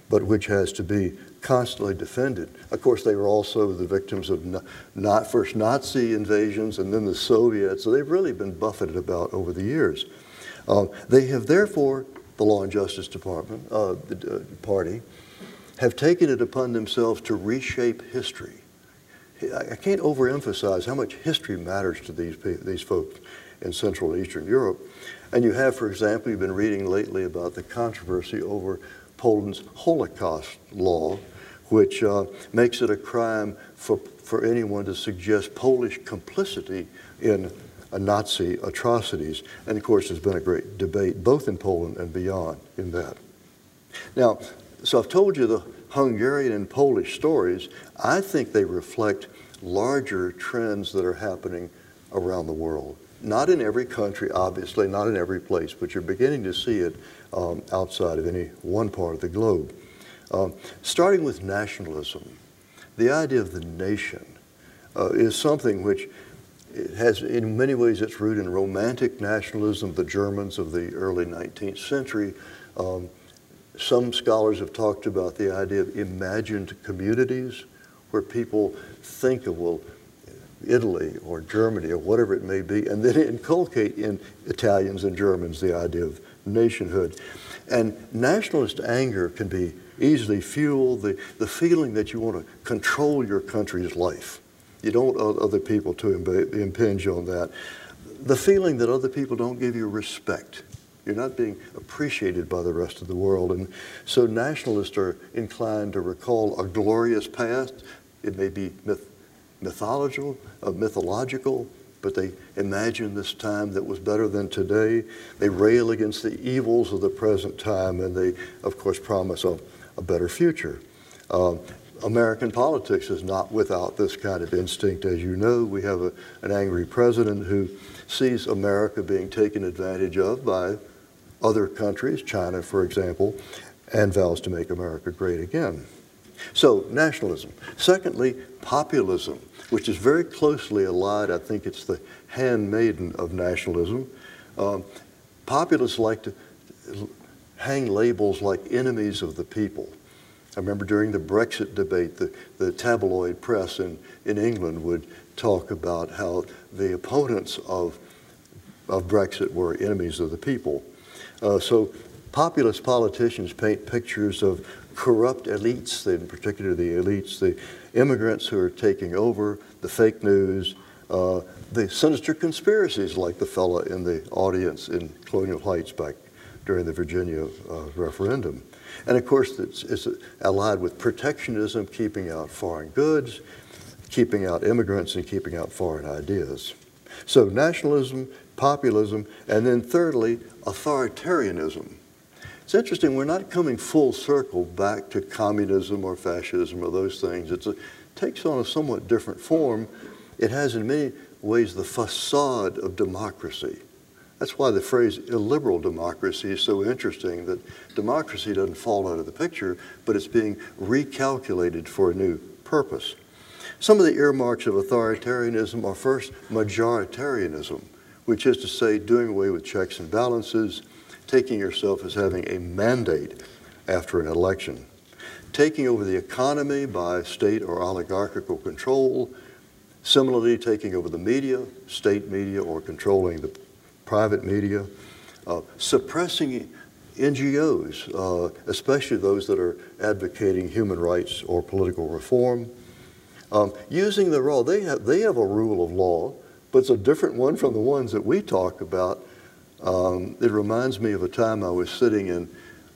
but which has to be constantly defended. Of course, they were also the victims of not first Nazi invasions and then the Soviets, so they've really been buffeted about over the years. Uh, they have therefore, the Law and Justice Department, uh, the uh, party, have taken it upon themselves to reshape history. I can't overemphasize how much history matters to these, these folks in Central and Eastern Europe. And you have, for example, you've been reading lately about the controversy over Poland's Holocaust law, which uh, makes it a crime for, for anyone to suggest Polish complicity in Nazi atrocities. And of course, there's been a great debate both in Poland and beyond in that. Now, so I've told you the Hungarian and Polish stories. I think they reflect larger trends that are happening around the world. Not in every country, obviously, not in every place, but you're beginning to see it um, outside of any one part of the globe. Um, starting with nationalism, the idea of the nation uh, is something which has, in many ways, its root in romantic nationalism, the Germans of the early 19th century. Um, some scholars have talked about the idea of imagined communities where people think of, well, Italy or Germany or whatever it may be, and then inculcate in Italians and Germans the idea of nationhood. And nationalist anger can be easily fueled, the, the feeling that you want to control your country's life. You don't want other people to impinge on that. The feeling that other people don't give you respect. You're not being appreciated by the rest of the world. And so nationalists are inclined to recall a glorious past. It may be myth mythological, uh, mythological, but they imagine this time that was better than today. They rail against the evils of the present time, and they, of course, promise a, a better future. Uh, American politics is not without this kind of instinct. As you know, we have a, an angry president who sees America being taken advantage of by other countries, China, for example, and vows to make America great again. So, nationalism. Secondly, populism, which is very closely allied. I think it's the handmaiden of nationalism. Um, populists like to hang labels like enemies of the people. I remember during the Brexit debate, the, the tabloid press in, in England would talk about how the opponents of, of Brexit were enemies of the people. Uh, so populist politicians paint pictures of corrupt elites, in particular the elites, the immigrants who are taking over, the fake news, uh, the sinister conspiracies like the fella in the audience in Colonial Heights back during the Virginia uh, referendum. And of course, it's, it's, allied with protectionism, keeping out foreign goods, keeping out immigrants, and keeping out foreign ideas. So nationalism, populism, and then thirdly, authoritarianism. It's interesting, we're not coming full circle back to communism or fascism or those things. It takes on a somewhat different form. It has, in many ways, the facade of democracy. That's why the phrase illiberal democracy is so interesting, that democracy doesn't fall out of the picture, but it's being recalculated for a new purpose. Some of the earmarks of authoritarianism are first majoritarianism, which is to say doing away with checks and balances, taking yourself as having a mandate after an election, taking over the economy by state or oligarchical control, similarly taking over the media, state media, or controlling the private media, uh, suppressing NGOs, uh, especially those that are advocating human rights or political reform, um, using the law. They have, they have a rule of law, but it's a different one from the ones that we talk about Um, it reminds me of a time I was sitting in,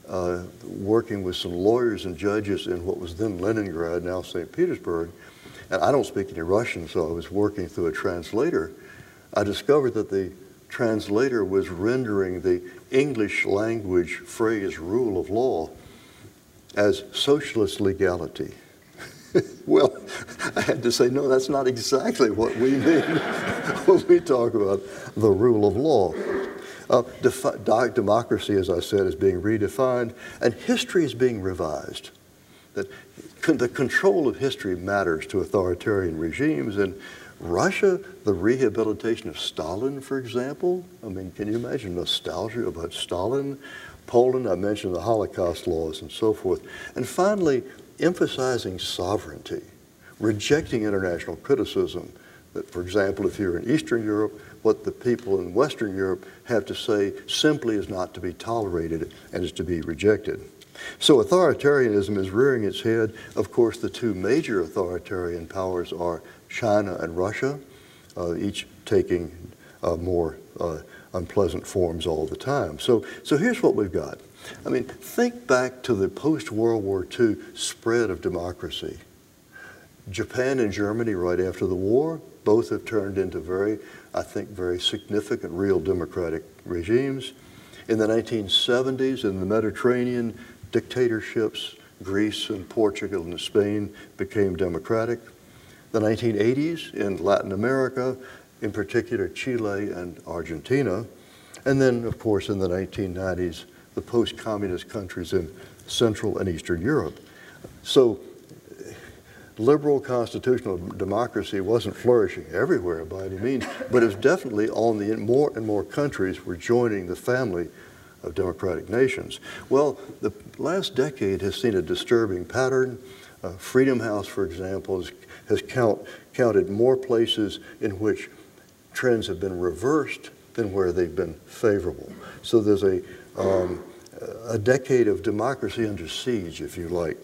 uh, working with some lawyers and judges in what was then Leningrad, now St. Petersburg. And I don't speak any Russian, so I was working through a translator. I discovered that the translator was rendering the English language phrase rule of law as socialist legality. well, I had to say, no, that's not exactly what we mean when we talk about the rule of law. Uh, democracy, as I said, is being redefined, and history is being revised. That the control of history matters to authoritarian regimes, and Russia, the rehabilitation of Stalin, for example. I mean, can you imagine nostalgia about Stalin? Poland, I mentioned the Holocaust laws and so forth. And finally, emphasizing sovereignty, rejecting international criticism. That, for example, if you're in Eastern Europe, what the people in Western Europe have to say simply is not to be tolerated and is to be rejected. So authoritarianism is rearing its head. Of course, the two major authoritarian powers are China and Russia, uh, each taking uh, more uh, unpleasant forms all the time. So, so here's what we've got. I mean, think back to the post-World War II spread of democracy. Japan and Germany, right after the war, both have turned into very, I think, very significant real democratic regimes. In the 1970s, in the Mediterranean, dictatorships, Greece and Portugal and Spain became democratic. The 1980s in Latin America, in particular Chile and Argentina. And then, of course, in the 1990s, the post-communist countries in Central and Eastern Europe. So liberal constitutional democracy wasn't flourishing everywhere by any means, but it was definitely on the more and more countries were joining the family of democratic nations. Well, the last decade has seen a disturbing pattern. Uh, Freedom House, for example, has, has count, counted more places in which trends have been reversed than where they've been favorable. So there's a, um, a decade of democracy under siege, if you like.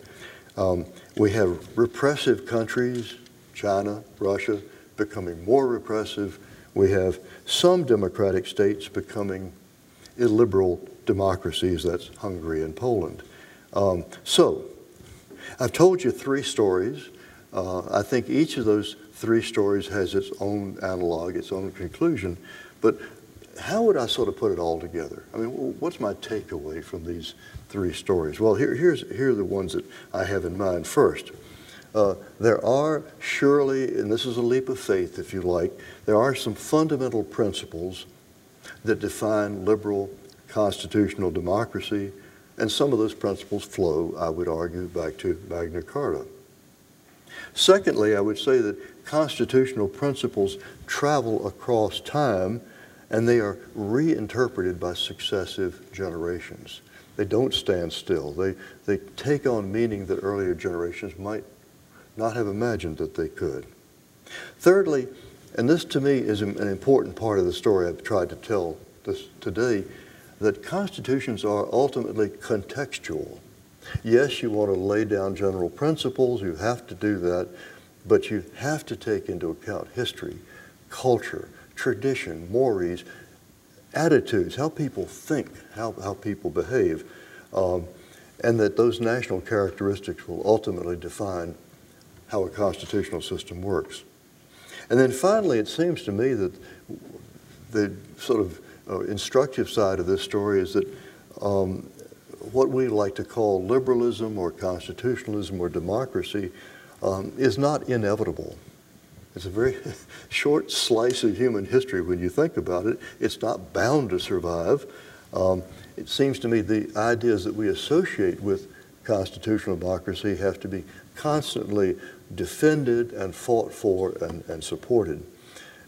Um, we have repressive countries, China, Russia, becoming more repressive. We have some democratic states becoming illiberal democracies, that's Hungary and Poland. Um, so, I've told you three stories. Uh, I think each of those three stories has its own analog, its own conclusion. But how would I sort of put it all together? I mean, what's my takeaway from these three stories? Well, here, here's, here are the ones that I have in mind. First, uh, there are surely, and this is a leap of faith if you like, there are some fundamental principles that define liberal constitutional democracy, and some of those principles flow, I would argue, back to Magna Carta. Secondly, I would say that constitutional principles travel across time and they are reinterpreted by successive generations. They don't stand still. They, they take on meaning that earlier generations might not have imagined that they could. Thirdly, and this to me is an important part of the story I've tried to tell this today, that constitutions are ultimately contextual. Yes, you want to lay down general principles, you have to do that, but you have to take into account history, culture, tradition, mores, attitudes, how people think, how, how people behave, um, and that those national characteristics will ultimately define how a constitutional system works. And then finally, it seems to me that the sort of uh, instructive side of this story is that um, what we like to call liberalism or constitutionalism or democracy um, is not inevitable. It's a very short slice of human history when you think about it. It's not bound to survive. Um, it seems to me the ideas that we associate with constitutional democracy have to be constantly defended and fought for and, and supported.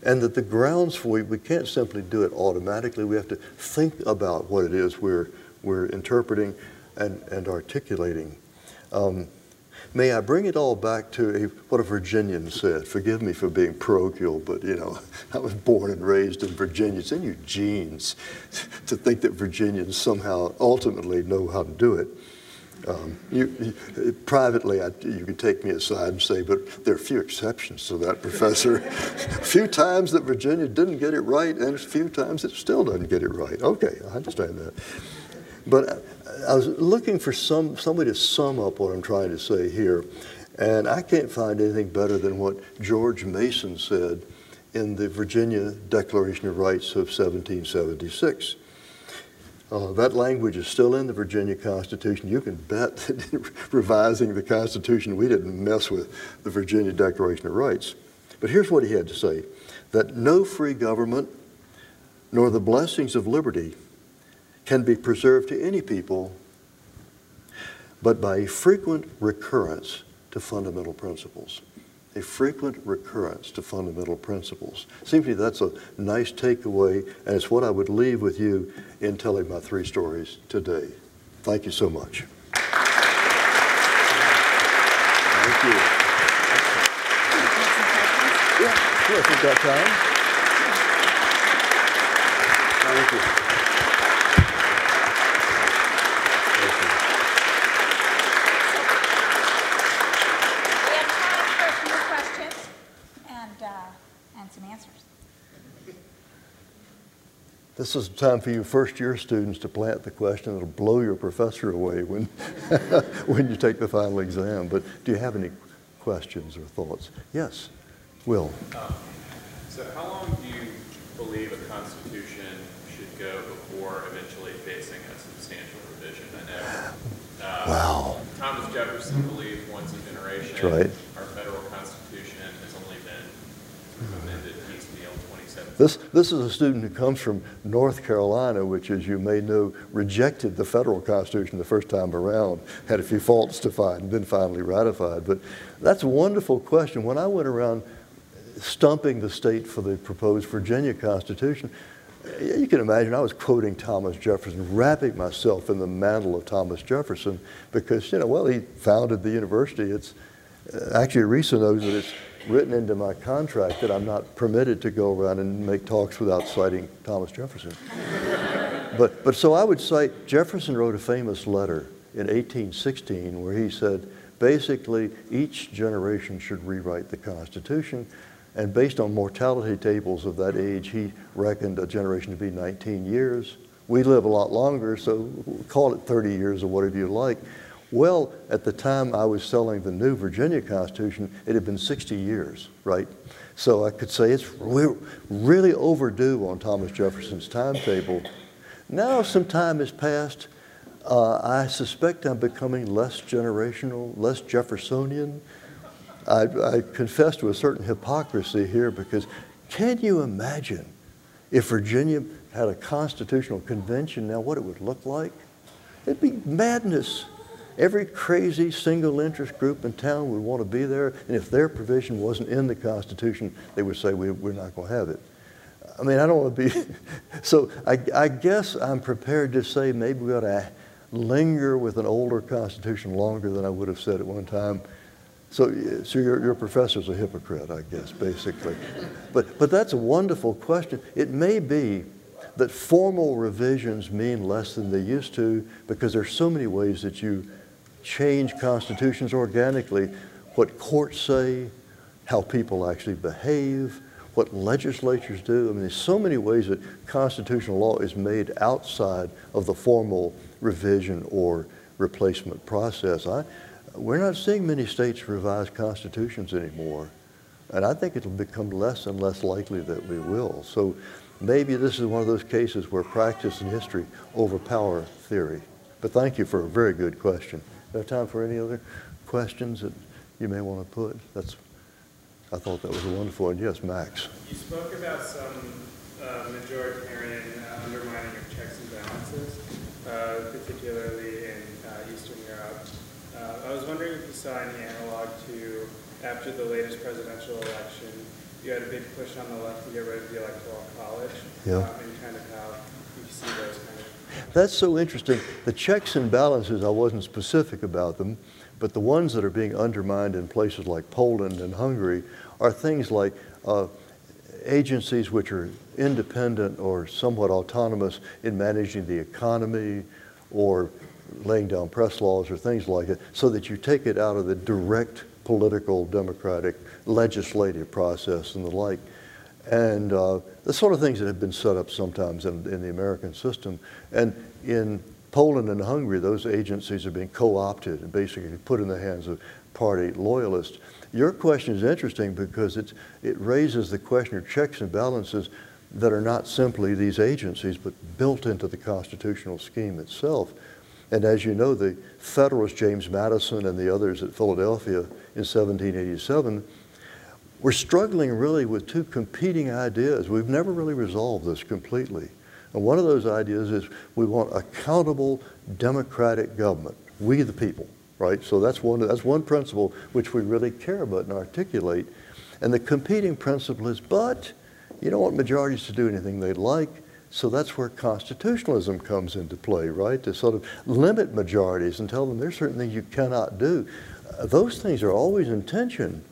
And that the grounds for it, we can't simply do it automatically. We have to think about what it is we're, we're interpreting and, and articulating. Um, may I bring it all back to a, what a Virginian said? Forgive me for being parochial, but you know, I was born and raised in Virginia. It's in your genes to think that Virginians somehow ultimately know how to do it. Um, you, you, privately, I, you can take me aside and say, but there are a few exceptions to that, Professor. a few times that Virginia didn't get it right, and a few times it still doesn't get it right. Okay, I understand that. But I was looking for some somebody to sum up what I'm trying to say here, and I can't find anything better than what George Mason said in the Virginia Declaration of Rights of 1776. Uh, that language is still in the Virginia Constitution. You can bet that revising the Constitution, we didn't mess with the Virginia Declaration of Rights. But here's what he had to say that no free government nor the blessings of liberty can be preserved to any people but by a frequent recurrence to fundamental principles a frequent recurrence to fundamental principles. Seems to me that's a nice takeaway, and it's what I would leave with you in telling my three stories today. Thank you so much. Thank you. Yeah, if you've got time. Thank you. This is the time for you first year students to plant the question that'll blow your professor away when, when you take the final exam. But do you have any questions or thoughts? Yes, Will. Um, so how long do you believe a constitution should go before eventually facing a substantial revision? I know uh, wow. Thomas Jefferson believed once a generation. That's right. This, this is a student who comes from North Carolina, which, as you may know, rejected the federal Constitution the first time around, had a few faults to find, and then finally ratified. But that's a wonderful question. When I went around stumping the state for the proposed Virginia Constitution, you can imagine I was quoting Thomas Jefferson, wrapping myself in the mantle of Thomas Jefferson because, you know, well, he founded the university. It's uh, actually, Risa knows that it's written into my contract that I'm not permitted to go around and make talks without citing Thomas Jefferson. but, but so I would cite Jefferson wrote a famous letter in 1816 where he said, basically, each generation should rewrite the Constitution. And based on mortality tables of that age, he reckoned a generation to be 19 years. We live a lot longer, so call it 30 years or whatever you like. Well, at the time I was selling the new Virginia Constitution, it had been 60 years, right? So I could say it's really, really overdue on Thomas Jefferson's timetable. Now some time has passed. Uh, I suspect I'm becoming less generational, less Jeffersonian. I, I confess to a certain hypocrisy here because can you imagine if Virginia had a constitutional convention now, what it would look like? It'd be madness. Every crazy single interest group in town would want to be there, and if their provision wasn't in the Constitution, they would say, we, are not going to have it. I mean, I don't want to be. so I, I, guess I'm prepared to say maybe we ought to linger with an older Constitution longer than I would have said at one time. So, so your, your professor's a hypocrite, I guess, basically. but, but that's a wonderful question. It may be that formal revisions mean less than they used to because there's so many ways that you change constitutions organically. What courts say, how people actually behave, what legislatures do. I mean, there's so many ways that constitutional law is made outside of the formal revision or replacement process. I, we're not seeing many states revise constitutions anymore. And I think it'll become less and less likely that we will. So maybe this is one of those cases where practice and history overpower theory. But thank you for a very good question. Do have time for any other questions that you may want to put? That's, I thought that was a wonderful one. Yes, Max. You spoke about some uh, majoritarian uh, undermining of checks and balances, uh, particularly in uh, Eastern Europe. Uh, I was wondering if you saw any analog to after the latest presidential election, you had a big push on the left to get rid of the electoral college. Yeah. And kind of how you see those kind of that's so interesting. The checks and balances, I wasn't specific about them, but the ones that are being undermined in places like Poland and Hungary are things like uh, agencies which are independent or somewhat autonomous in managing the economy or laying down press laws or things like it, so that you take it out of the direct political, democratic, legislative process and the like. And uh, the sort of things that have been set up sometimes in, in the American system. And in Poland and Hungary, those agencies are being co-opted and basically put in the hands of party loyalists. Your question is interesting because it raises the question of checks and balances that are not simply these agencies, but built into the constitutional scheme itself. And as you know, the Federalists, James Madison and the others at Philadelphia in 1787, were struggling really with two competing ideas. We've never really resolved this completely. And one of those ideas is we want accountable democratic government, we the people, right? So that's one, that's one principle which we really care about and articulate. And the competing principle is, but you don't want majorities to do anything they like, so that's where constitutionalism comes into play, right? To sort of limit majorities and tell them there's certain things you cannot do. Those things are always in tension.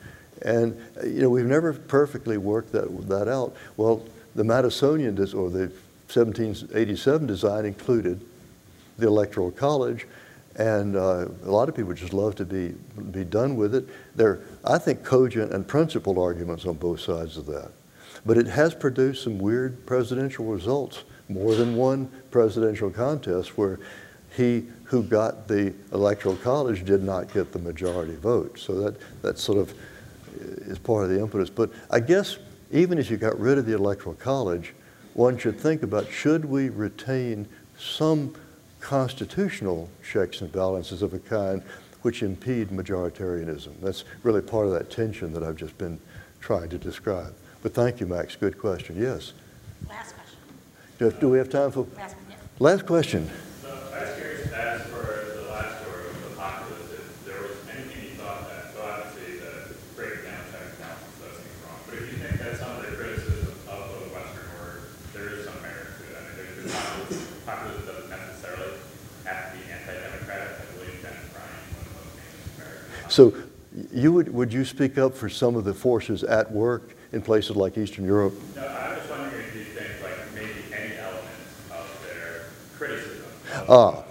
And, uh, you know, we've never perfectly worked that, that out. Well, the Madisonian, or the 1787 design included the Electoral College, and uh, a lot of people just love to be, be done with it. There are, I think, cogent and principled arguments on both sides of that. But it has produced some weird presidential results, more than one presidential contest where he who got the electoral college did not get the majority vote. So that, that sort of is part of the impetus. But I guess even if you got rid of the electoral college, one should think about should we retain some constitutional checks and balances of a kind which impede majoritarianism. That's really part of that tension that I've just been trying to describe. But thank you, Max. Good question. Yes. Last question. Do, do we have time for? Last, yeah. Last question. So I was curious, as for the last story of the populace, if there was anything you thought that, so obviously the breaking down check and balances does seem wrong, but if you think that some of the criticism of the Western order, there is some merit to it. I mean, there's the populism, populism doesn't necessarily have to be anti-democratic. I believe Jennings Bryan, one of the most famous Americans. So you would, would you speak up for some of the forces at work in places like Eastern Europe? No, I was wondering if you think like maybe any elements of their criticism. Of Ah,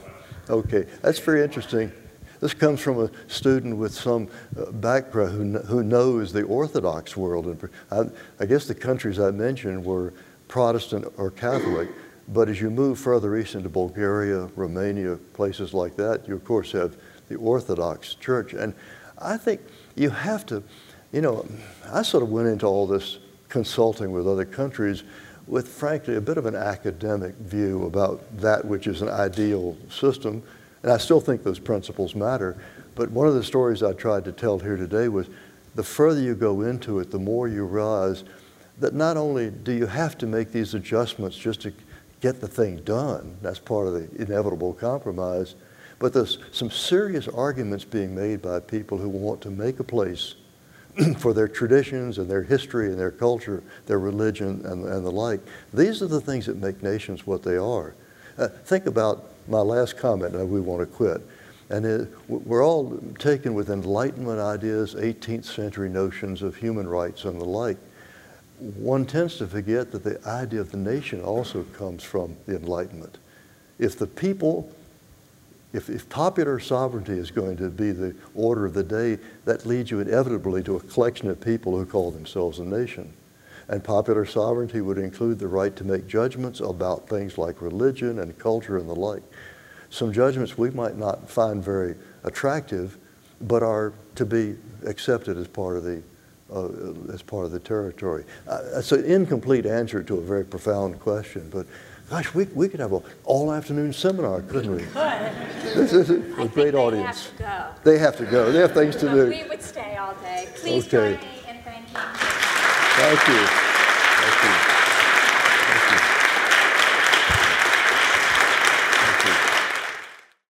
okay. That's very interesting. This comes from a student with some uh, background who, who knows the Orthodox world. And I, I guess the countries I mentioned were Protestant or Catholic. But as you move further east into Bulgaria, Romania, places like that, you of course have the Orthodox Church. And I think you have to, you know, I sort of went into all this consulting with other countries with, frankly, a bit of an academic view about that which is an ideal system. And I still think those principles matter. But one of the stories I tried to tell here today was the further you go into it, the more you realize that not only do you have to make these adjustments just to get the thing done, that's part of the inevitable compromise, but there's some serious arguments being made by people who want to make a place for their traditions and their history and their culture, their religion and, and the like. These are the things that make nations what they are. Uh, think about my last comment, uh, we want to quit. And it, we're all taken with Enlightenment ideas, 18th century notions of human rights and the like. One tends to forget that the idea of the nation also comes from the Enlightenment. If the people if, if, popular sovereignty is going to be the order of the day, that leads you inevitably to a collection of people who call themselves a nation. And popular sovereignty would include the right to make judgments about things like religion and culture and the like. Some judgments we might not find very attractive, but are to be accepted as part of the, uh, as part of the territory. Uh, it's an incomplete answer to a very profound question, but Gosh, we, we could have an all afternoon seminar, couldn't we? Could. This is a great think audience. They have to go. They have to go. They have things to do. We would stay all day. Please Okay. join me in thanking. You. Thank you.